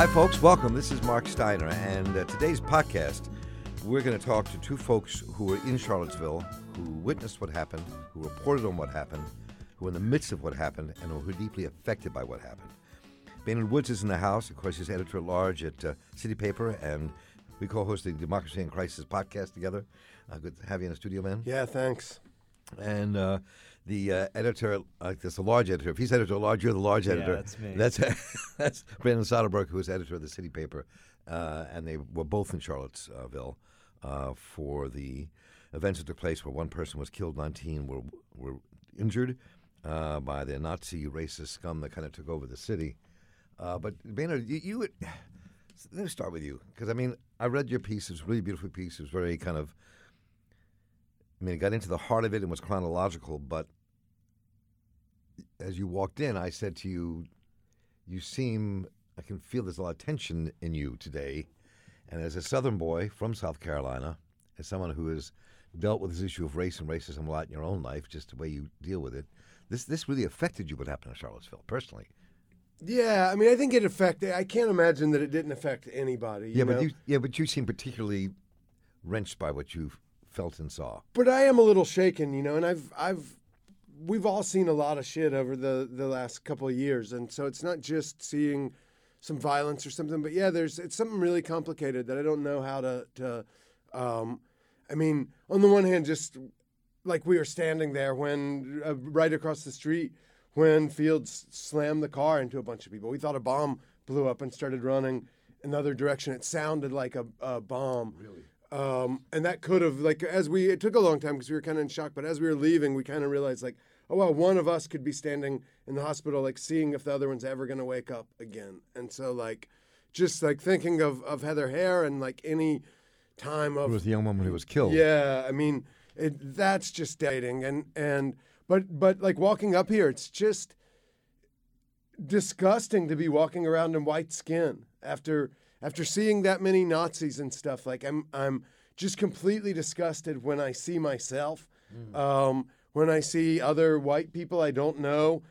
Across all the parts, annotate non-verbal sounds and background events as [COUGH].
Hi, folks. Welcome. This is Mark Steiner, and uh, today's podcast, we're going to talk to two folks who were in Charlottesville, who witnessed what happened, who reported on what happened, who were in the midst of what happened, and who were deeply affected by what happened. Baynard Woods is in the house. Of course, he's editor at large at uh, City Paper, and we co-host the Democracy in Crisis podcast together. Uh, good to have you in the studio, man. Yeah, thanks. And uh, the uh, editor, uh, that's a large editor. If he's editor large, you're the large Yeah, editor. that's me. That's [LAUGHS] that's Brandon Soderberg, who is editor of the City Paper, uh, and they were both in Charlottesville uh, for the events that took place where one person was killed, 19 were were injured uh, by the Nazi racist scum that kind of took over the city. Uh, but Baynard, you, you would, [SIGHS] let me start with you because I mean I read your piece. It was a really beautiful piece. It was very kind of I mean, it got into the heart of it and was chronological, but as you walked in, I said to you, you seem, I can feel there's a lot of tension in you today. And as a Southern boy from South Carolina, as someone who has dealt with this issue of race and racism a lot in your own life, just the way you deal with it, this, this really affected you what happened in Charlottesville, personally. Yeah, I mean, I think it affected. I can't imagine that it didn't affect anybody. You yeah, know? but you, yeah, but you seem particularly wrenched by what you felt and saw. But I am a little shaken, you know, and I've I've we've all seen a lot of shit over the the last couple of years, and so it's not just seeing some violence or something, but yeah, there's it's something really complicated that I don't know how to to. Um, I mean, on the one hand, just like we were standing there when uh, right across the street when Fields slammed the car into a bunch of people, we thought a bomb blew up and started running another direction. It sounded like a, a bomb. Really. Um, and that could have like as we it took a long time because we were kind of in shock but as we were leaving we kind of realized like oh well one of us could be standing in the hospital like seeing if the other one's ever going to wake up again and so like just like thinking of of Heather Heyer and like any time of It was the young woman who was killed. yeah, I mean, it, that's just dating, and and but but like walking up here, it's just disgusting to be walking around in white skin after after seeing that many Nazis and stuff. Like I'm I'm just completely disgusted when I see myself, um, when I see other white people I don't know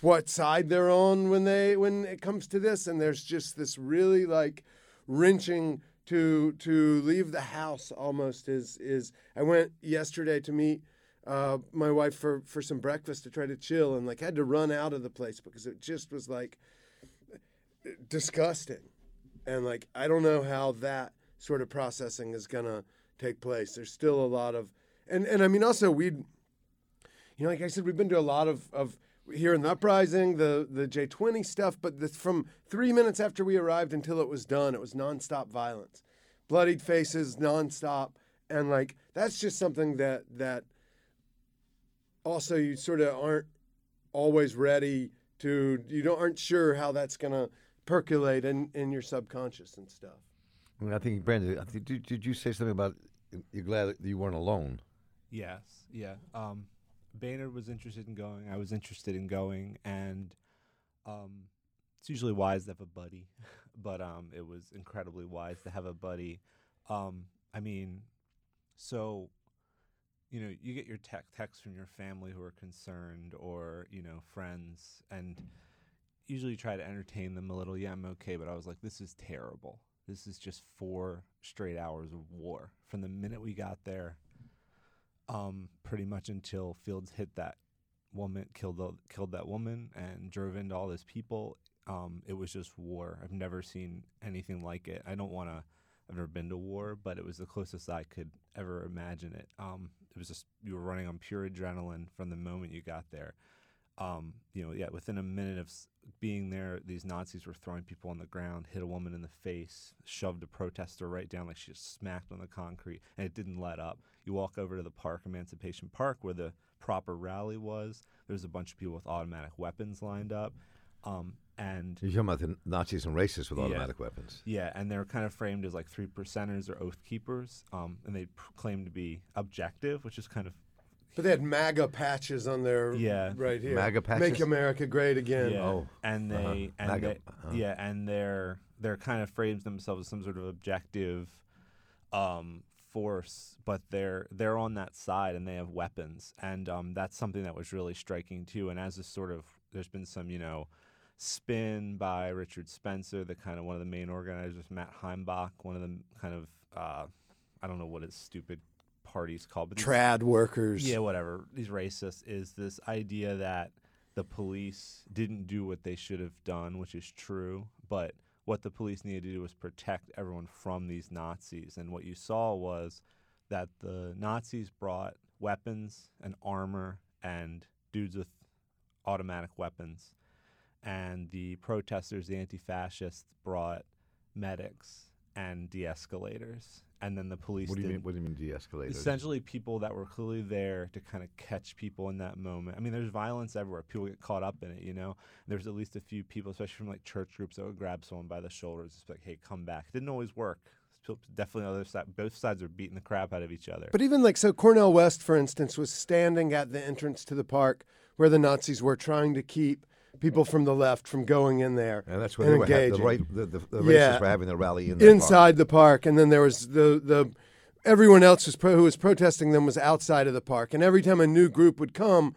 what side they're on when they when it comes to this, and there's just this really like wrenching to to leave the house almost is is I went yesterday to meet uh, my wife for for some breakfast to try to chill and like had to run out of the place because it just was like disgusting and like I don't know how that sort of processing is gonna take place. There's still a lot of and and I mean also we'd you know like I said we've been to a lot of of here in the uprising the the J20 stuff, but the, from three minutes after we arrived until it was done, it was nonstop violence, bloodied faces nonstop, and like that's just something that that also you sort of aren't always ready to you don't aren't sure how that's gonna percolate in, in your subconscious and stuff. I, mean, I think, Brandon, I think, did, did you say something about you're glad that you weren't alone? Yes, yeah. Um, Baynard was interested in going. I was interested in going, and um, it's usually wise to have a buddy, [LAUGHS] but um, it was incredibly wise to have a buddy. Um, I mean, so you know, you get your tech texts from your family who are concerned, or you know, friends, and usually try to entertain them a little. Yeah, I'm okay, but I was like, this is terrible. This is just four straight hours of war from the minute we got there um, pretty much until Fields hit that woman, killed the, killed that woman, and drove into all those people. Um, it was just war. I've never seen anything like it. I don't want to. I've never been to war, but it was the closest I could ever imagine it. Um, it was just you were running on pure adrenaline from the moment you got there. Um, you know, yeah, within a minute of being there, these Nazis were throwing people on the ground, hit a woman in the face, shoved a protester right down like she just smacked on the concrete, and it didn't let up. You walk over to the park, Emancipation Park, where the proper rally was. There's a bunch of people with automatic weapons lined up. Um, and You're talking about the Nazis and racists with Yeah. automatic weapons. yeah, and they're kind of framed as like three percenters or oath keepers, um, and they pr- claim to be objective, which is kind of But they had MAGA patches on their Yeah. right here. MAGA patches? Make America Great Again. yeah. Oh, and uh-huh. they and MAGA, they, uh-huh. yeah, and they're they're kind of frames themselves as some sort of objective um, force, but they're they're on that side and they have weapons, and um, that's something that was really striking too. And as a sort of there's been some you know Spin by Richard Spencer, the kind of one of the main organizers, Matt Heimbach, one of the kind of uh, I don't know what his stupid party's called, but these- Trad workers. yeah, whatever. These racists is this idea that the police didn't do what they should have done, which is true, but what the police needed to do was protect everyone from these Nazis. And what you saw was that the Nazis brought weapons and armor and dudes with automatic weapons, and the protesters, the anti-fascists, brought medics and de-escalators. And then the police What do you mean? didn't- What do you mean de-escalators? essentially people that were clearly there to kind of catch people in that moment. I mean, there's violence everywhere. People get caught up in it, you know. There's at least a few people, especially from like church groups, that would grab someone by the shoulders, just be like, "Hey, come back." It Didn't always work. So Definitely, the other side, both sides are beating the crap out of each other. But even like so, Cornel West, for instance, was standing at the entrance to the park where the Nazis were trying to keep people from the left from going in there and that's where and they were the right the, the, the Yeah. racists were having their rally in that park. inside the park, and then there was the the everyone else was pro, who was protesting them was outside of the park, and every time a new group would come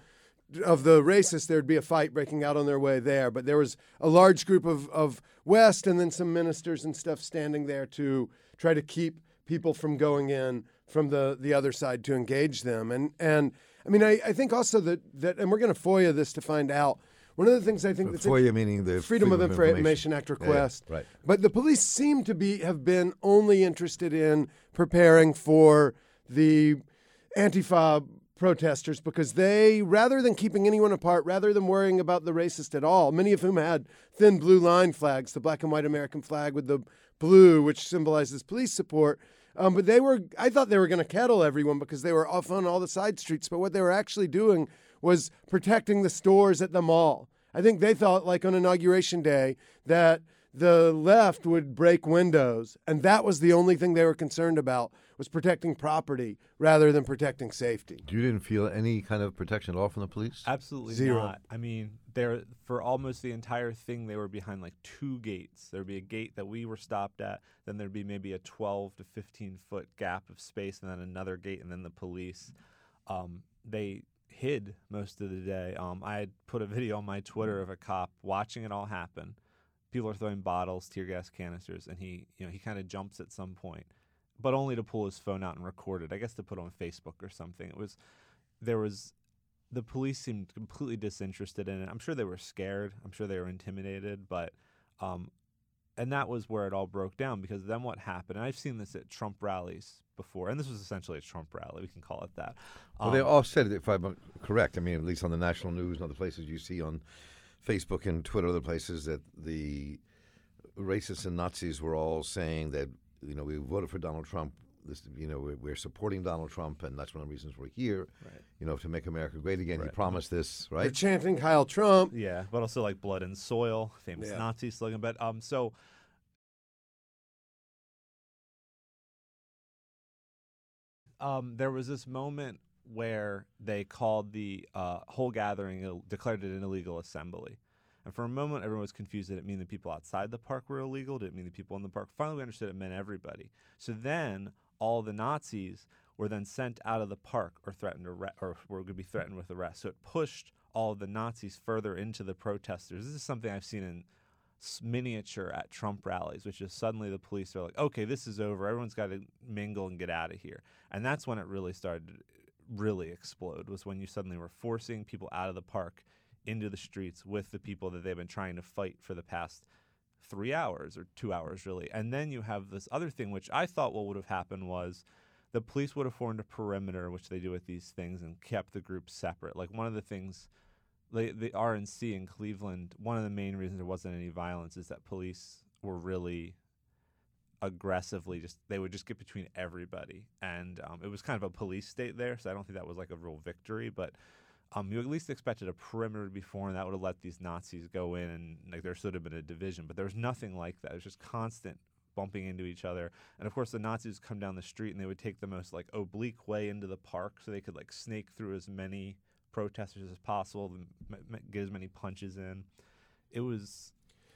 of the racists, there'd be a fight breaking out on their way there. But there was a large group of of West, and then some ministers and stuff standing there to try to keep people from going in from the the other side to engage them. And and I mean, I, I think also that that, and we're going to FOIA this to find out. One of the things I think that's FOIA meaning the Freedom, of Information, Act Yeah, yeah, request. right. But the police seem to be have been only interested in preparing for the Antifa protesters because they, rather than keeping anyone apart, rather than worrying about the racist at all, many of whom had thin blue line flags, the black and white American flag with the blue, which symbolizes police support. Um, but they were, I thought they were going to kettle everyone because they were off on all the side streets. But what they were actually doing was protecting the stores at the mall. I think they thought, like on Inauguration Day, that the left would break windows, and that was the only thing they were concerned about was protecting property rather than protecting safety. You didn't feel any kind of protection at all from the police? Absolutely Zero. not. I mean, there for almost the entire thing, they were behind like two gates. There'd be a gate that we were stopped at, then there'd be maybe a 12 to 15 foot gap of space, and then another gate, and then the police. Um, they hid most of the day. Um, I had put a video on my Twitter of a cop watching it all happen. People are throwing bottles, tear gas canisters, and he, you know, he kind of jumps at some point, but only to pull his phone out and record it. I guess to put on Facebook or something. It was there was the police seemed completely disinterested in it. I'm sure they were scared. I'm sure they were intimidated, but um, and that was where it all broke down because then what happened? And I've seen this at Trump rallies before, and this was essentially a Trump rally. We can call it that. Well, they Um, all said it, if I'm correct. I mean, at least on the national news and other places you see on Facebook and Twitter, other places, that the racists and Nazis were all saying that, you know, we voted for Donald Trump. This, you know, we're, we're supporting Donald Trump, and that's one of the reasons we're here. Right. You know, to make America great again. He promised this, They're right? chanting Kyle Trump. Yeah, but also like blood and soil, famous Yeah. Nazi slogan. But um, so um, there was this moment where they called the uh, whole gathering, declared it an illegal assembly. And for a moment, everyone was confused. Did it mean the people outside the park were illegal? Did it mean the people in the park? Finally, we understood it meant everybody. So then all the Nazis were then sent out of the park or threatened arre- or were going to be threatened with arrest. So it pushed all the Nazis further into the protesters. This is something I've seen in miniature at Trump rallies, which is suddenly the police are like, okay, this is over. Everyone's got to mingle and get out of here. And that's when it really started really explode, was when you suddenly were forcing people out of the park into the streets with the people that they've been trying to fight for the past three hours or two hours, really. And then you have this other thing, which I thought what would have happened was the police would have formed a perimeter, which they do with these things, and kept the groups separate. Like one of the things, the, the RNC in Cleveland, one of the main reasons there wasn't any violence is that police were really aggressively just they would just get between everybody. And um, it was kind of a police state there so i don't think that was like a real victory but um, you at least expected a perimeter to be formed that would have let these nazis go in and like there should have been a division but there was nothing like that. It was just constant bumping into each other. And of course the nazis come down the street and they would take the most like oblique way into the park so they could like snake through as many protesters as possible and m- m- get as many punches in it was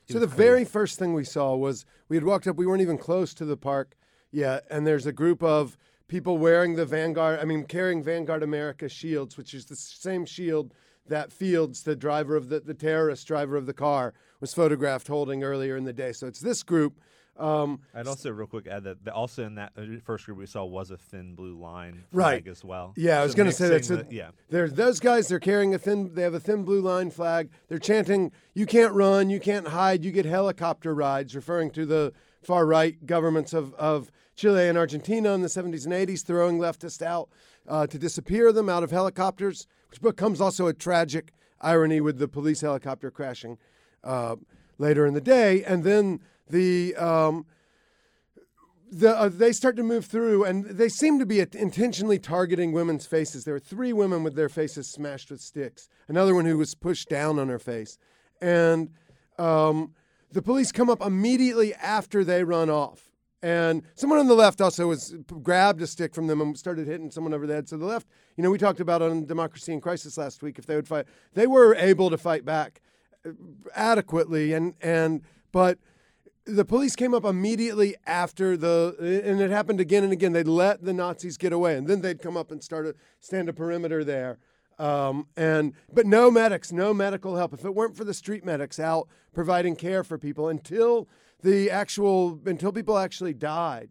it So was the crazy. very first thing we saw was we had walked up. We weren't even close to the park yet, and there's a group of people wearing the Vanguard. I mean, carrying Vanguard America shields, which is the same shield that Fields, the driver of the, the terrorist driver of the car, was photographed holding earlier in the day. So it's this group. Um, I'd also real quick add that the, also in that uh, first group we saw was a thin blue line Right. flag as well. Yeah, I was So gonna say that's mixing the- yeah. They're those guys. They're carrying a thin. They have a thin blue line flag. They're chanting, "You can't run, you can't hide, you get helicopter rides," referring to the far right governments of of Chile and Argentina in the 70s and 80s, throwing leftists out uh, to disappear them out of helicopters, which becomes also a tragic irony with the police helicopter crashing uh, later in the day, and then the. Um, the, uh, they start to move through, and they seem to be intentionally targeting women's faces. There were three women with their faces smashed with sticks, another one who was pushed down on her face. And um, the police come up immediately after they run off. And someone on the left also was grabbed a stick from them and started hitting someone over the head. So the left, you know, we talked about on Democracy in Crisis last week. If they would fight, they were able to fight back uh, adequately, and and but the police came up immediately after the, and it happened again and again. They'd let the Nazis get away, and then they'd come up and start to stand a perimeter there. Um, and but no medics, no medical help. If it weren't for the street medics out providing care for people until the actual, until people actually died,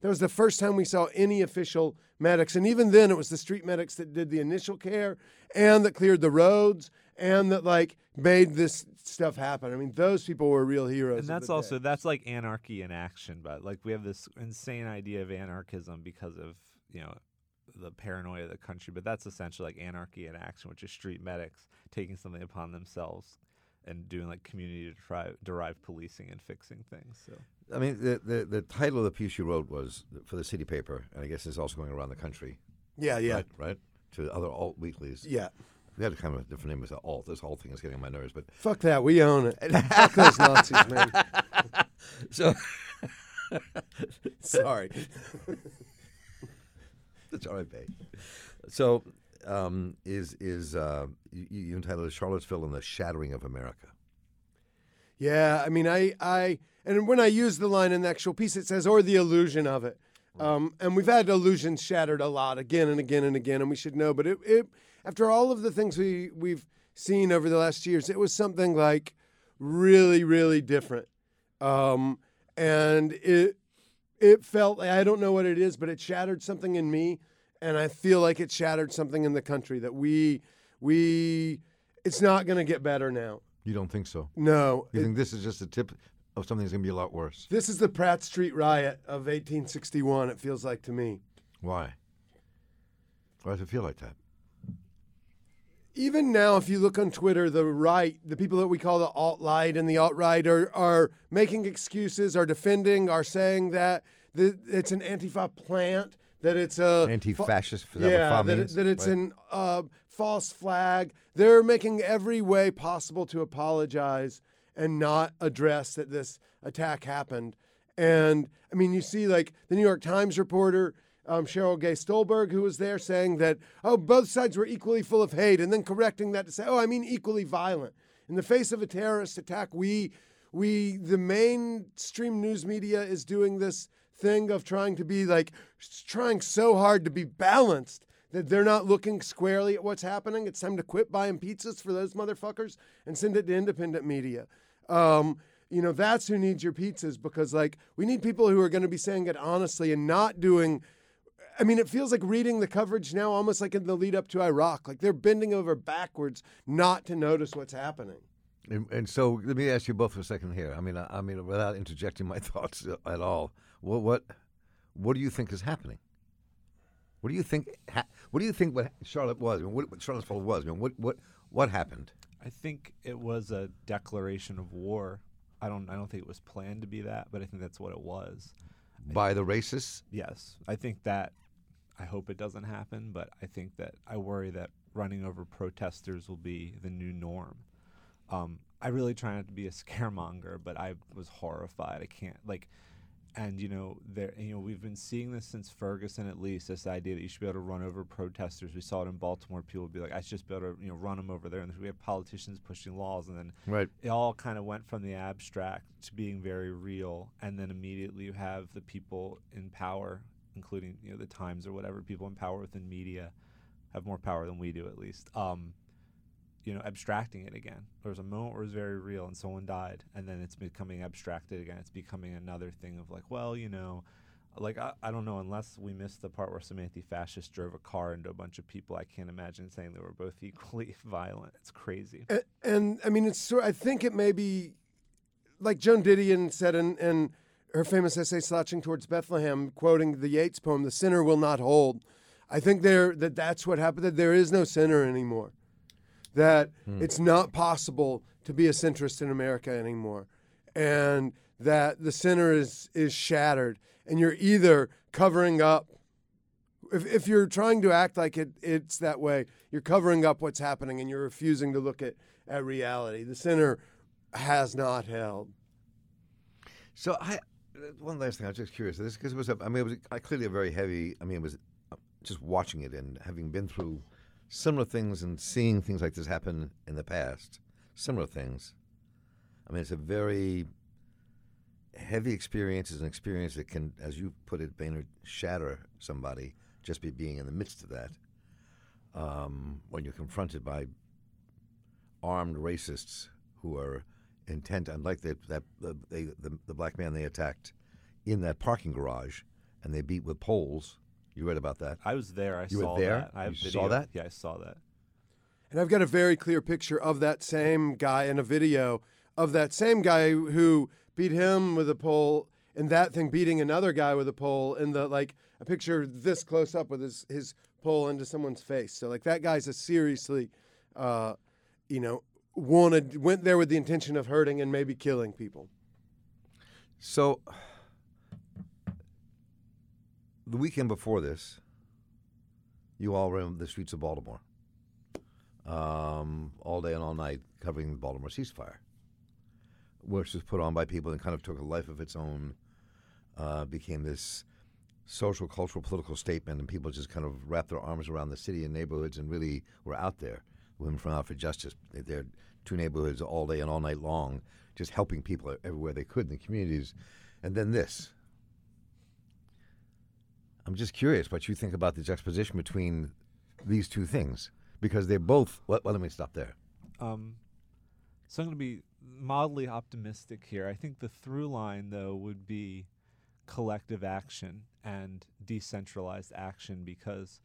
that was the first time we saw any official medics. And even then, it was the street medics that did the initial care and that cleared the roads and that like made this stuff happen. I mean, those people were real heroes. and that's also day. that's like anarchy in action but like we have this insane idea of anarchism because of you know the paranoia of the country but that's essentially like anarchy in action which is street medics taking something upon themselves and doing like community derived, derived policing and fixing things so I mean, the, the, the title of the piece you wrote was for the city paper, and I guess it's also going around the country, yeah, yeah, right? Right? To other alt weeklies. yeah. We had a kind of a different name as alt. This alt thing is getting on my nerves, but Fuck that. We own it. Fuck those Nazis, man. [LAUGHS] so Sorry. [LAUGHS] that's all right, babe. So um, is is uh, you, you entitled it Charlottesville and the Shattering of America? Yeah, I mean, I, I, and when I use the line in the actual piece, it says, or the illusion of it. Um, and we've had illusions shattered a lot again and again and again, and we should know. But it, it after all of the things we, we've seen over the last years, it was something like really, really different. Um, and it, it felt I don't know what it is, but it shattered something in me. And I feel like it shattered something in the country that we, we, it's not going to get better now. You don't think so? No, You it- think this is just a tip of something that's going to be a lot worse? This is the Pratt Street riot of 1861, it feels like to me. Why? Why does it feel like that? Even now, if you look on Twitter, the right, the people that we call the alt right and the alt right are, are making excuses, are defending, are saying that the, it's an Antifa plant, that it's a. Anti-fascist? Is that what yeah, fa that, it- that it's Right. an uh, false flag. They're making every way possible to apologize and not address that this attack happened. And I mean, you see, like the New York Times reporter um, Cheryl Gay Stolberg, who was there, saying that oh, both sides were equally full of hate, and then correcting that to say, oh, I mean equally violent. In the face of a terrorist attack, we we the mainstream news media is doing this thing of trying to be like trying so hard to be balanced that they're not looking squarely at what's happening. It's time to quit buying pizzas for those motherfuckers and send it to independent media. Um, you know, that's who needs your pizzas because, like, we need people who are going to be saying it honestly and not doing. I mean, it feels like reading the coverage now almost like in the lead up to Iraq. Like they're bending over backwards not to notice what's happening. And, and so let me ask you both for a second here. I mean, I, I mean, without interjecting my [LAUGHS] thoughts at all, what what what do you think is happening? What do you think? Ha- what do you think? What Charlotte was? I mean, what, what Charlottesville was? I mean, what what what happened? I think it was a declaration of war. I don't I don't think it was planned to be that, but I think that's what it was. By the racists? Yes. I think that I hope it doesn't happen, but I think that I worry that running over protesters will be the new norm. Um, I really try not to be a [LAUGHS] scaremonger, but I was horrified. I can't like and you know there you know we've been seeing this since Ferguson at least this idea that you should be able to run over protesters. We saw it in Baltimore. People would be like, I should just be able to you know run them over there. And we have politicians pushing laws, and then Right. it all kind of went from the abstract to being very real and then immediately you have the people in power including you know the times or whatever people in power within media have more power than we do at least um, you know abstracting it again. There was a moment where it was very real and someone died, and then it's becoming abstracted again. It's becoming another thing of like, well, you know, like I, I don't know unless we miss the part where some anti-fascist drove a car into a bunch of people. I can't imagine saying they were both [LAUGHS] equally violent. It's crazy. And, and I mean, it's. I think it may be like Joan Didion said in, in her famous essay "Slouching Towards Bethlehem," quoting the Yeats poem, "The sinner will not hold." I think there that that's what happened. That there is no sinner anymore. That hmm. it's not possible to be a centrist in America anymore, and that the sinner is is shattered, and you're either covering up. If, if you're trying to act like it, it's that way, you're covering up what's happening, and you're refusing to look at, at reality. The sinner has not held. So I, one last thing, I was just curious. This because it was, a, I mean, it was uh, clearly a very heavy. I mean, it was uh, just watching it and having been through similar things and seeing things like this happen in the past, similar things. I mean, it's a very heavy experience. It's an experience that can, as you put it, Baynard, shatter somebody just by being in the midst of that. Um, when you're confronted by armed racists who are intent, unlike that that the, they, the the black man they attacked in that parking garage, and they beat with poles. You read about that? I was there. I You were saw there? that. I have You saw that? Yeah, I saw that. And I've got a very clear picture of that same guy in a video of that same guy who beat him with a pole and that thing beating another guy with a pole and the like a picture this close up with his, his pole into someone's face. So like that guy's a seriously uh, you know, wanted went there with the intention of hurting and maybe killing people. So the weekend before this, you all in the streets of Baltimore, um, all day and all night, covering the Baltimore ceasefire, which was put on by people and kind of took a life of its own. Uh, became this social, cultural, political statement, and people just kind of wrapped their arms around the city and neighborhoods and really were out there. Women from Out for Justice, they- they're two neighborhoods all day and all night long, just helping people everywhere they could in the communities. And then this. I'm just curious what you think about the juxtaposition between these two things, because they're both. Well, well let me stop there. Um, so I'm going to be mildly optimistic here. I think the through line, though, would be collective action and decentralized action because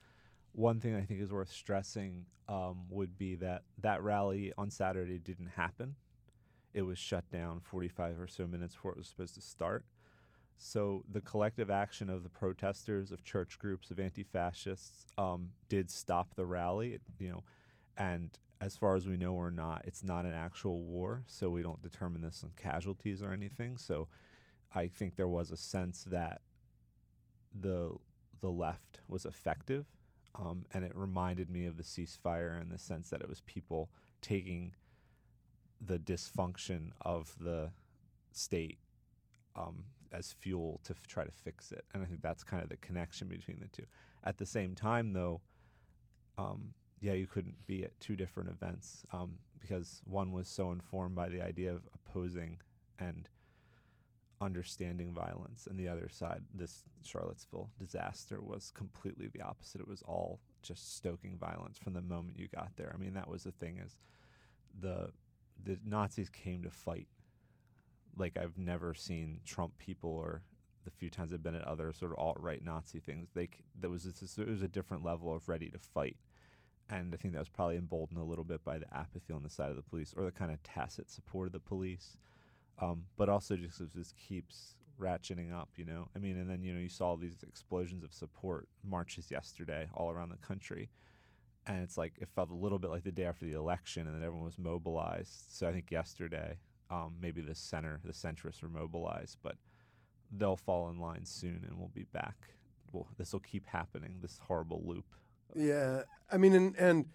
one thing I think is worth stressing um, would be that that rally on Saturday didn't happen. It was shut down 45 or so minutes before it was supposed to start. So the collective action of the protesters, of church groups, of anti-fascists, um, did stop the rally. You know, and as far as we know or not, it's not an actual war, so we don't determine this on casualties or anything. So I think there was a sense that the the left was effective, um, and it reminded me of the ceasefire in the sense that it was people taking the dysfunction of the state um, as fuel to f- try to fix it, and I think that's kind of the connection between the two. At the same time, though, um, yeah, you couldn't be at two different events um, because one was so informed by the idea of opposing and understanding violence, and the other side, this Charlottesville disaster, was completely the opposite. It was all just stoking violence from the moment you got there. I mean, that was the thing is the the Nazis came to fight like I've never seen Trump people or the few times I've been at other sort of alt right Nazi things. They there was this, it was a different level of ready to fight, and I think that was probably emboldened a little bit by the apathy on the side of the police or the kind of tacit support of the police, um, but also just this keeps ratcheting up. You know, I mean, and then you know you saw these explosions of support marches yesterday all around the country. And it's like it felt a little bit like the day after the election, and then everyone was mobilized. So I think yesterday, um, maybe the center, the centrists were mobilized, but they'll fall in line soon, and we'll be back. Well, this will keep happening. This horrible loop. Yeah, I mean, and, and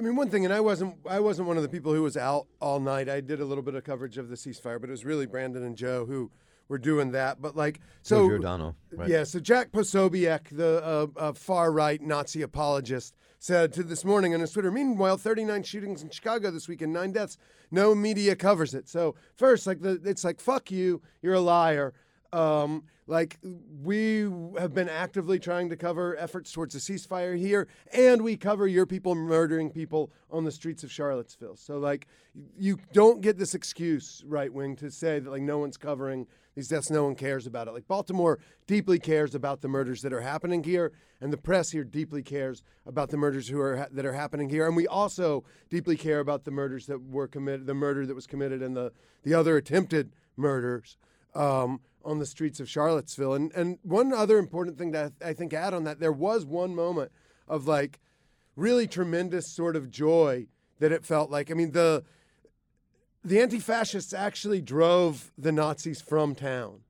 I mean one thing, and I wasn't I wasn't one of the people who was out all night. I did a little bit of coverage of the ceasefire, but it was really Brandon and Joe who were doing that. But like, so Joe Giordano, right? yeah, so Jack Posobiec, the uh, uh, far right Nazi apologist, said to this morning on his Twitter. Meanwhile, 39 shootings in Chicago this weekend, nine deaths. No media covers it. So first, like the it's like fuck you, you're a liar. Um, like we have been actively trying to cover efforts towards a ceasefire here, and we cover your people murdering people on the streets of Charlottesville. So like, you don't get this excuse, right wing, to say that like no one's covering these deaths, no one cares about it. Like Baltimore deeply cares about the murders that are happening here, and the press here deeply cares about the murders who are that are happening here, and we also deeply care about the murders that were committed, the murder that was committed, and the the other attempted murders. Um, on the streets of Charlottesville. And and one other important thing that I think add on that there was one moment of like really tremendous sort of joy that it felt like. I mean the the anti-fascists actually drove the Nazis from town.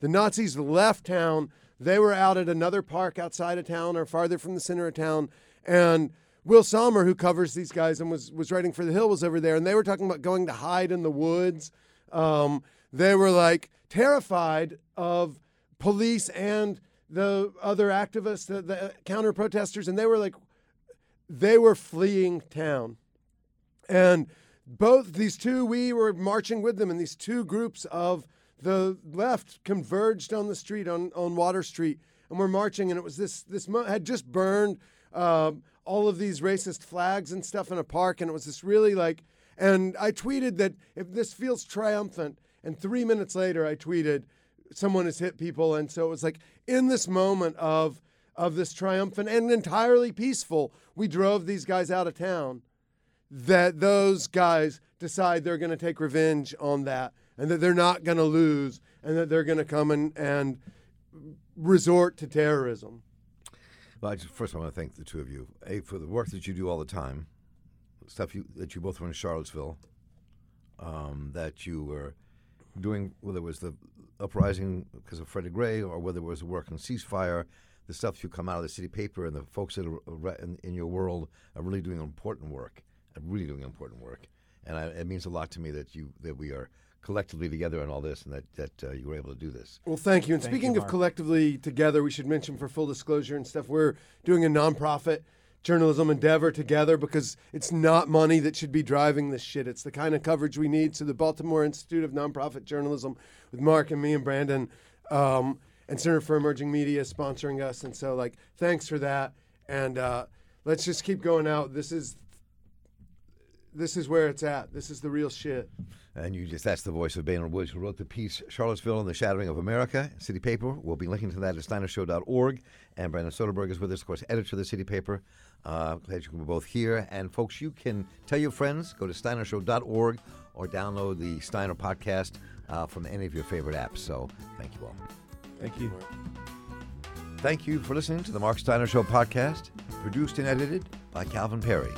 The Nazis left town. They were out at another park outside of town or farther from the center of town and Will Sommer, who covers these guys and was was writing for the Hill, was over there, and they were talking about going to hide in the woods. Um, they were like terrified of police and the other activists, the, the counter protesters, and they were like, they were fleeing town. And both these two, we were marching with them, and these two groups of the left converged on the street on, on Water Street, and we're marching, and it was this this had just burned uh, all of these racist flags and stuff in a park, and it was this really like, and I tweeted that if this feels triumphant, and three minutes later, I tweeted, someone has hit people. And so it was like in this moment of, of this triumphant and entirely peaceful, we drove these guys out of town, that those guys decide they're going to take revenge on that and that they're not going to lose and that they're going to come and, and resort to terrorism. Well, I just, first I want to thank the two of you a, for the work that you do all the time, stuff you, that you both were in Charlottesville, um, that you were doing whether it was the uprising because of Freddie Gray or whether it was the work on ceasefire, the stuff you come out of the city paper and the folks that are in, in your world are really doing important work, are really doing important work, and I, it means a lot to me that you that we are collectively together in all this and that, that uh, you were able to do this. Well, thank you. And thank speaking you, of collectively together, we should mention for full disclosure and stuff, we're doing a nonprofit journalism endeavor together because it's not money that should be driving this shit. It's the kind of coverage we need. So the Baltimore Institute of Nonprofit Journalism with Mark and me and Brandon um, and Center for Emerging Media sponsoring us. And so like, thanks for that. And uh, let's just keep going out. This is this is where it's at. This is the real shit. And you just that's the voice of Baynard Woods, who wrote the piece Charlottesville and the Shattering of America, City Paper. We'll be linking to that at steinershow.org. And Brandon Soderberg is with us, of course, editor of the City Paper. Uh, glad you can be both here. And folks, you can tell your friends, go to steinershow.org or download the Steiner podcast uh, from any of your favorite apps. So thank you all. Thank you. Thank you for listening to the Mark Steiner Show podcast, produced and edited by Calvin Perry.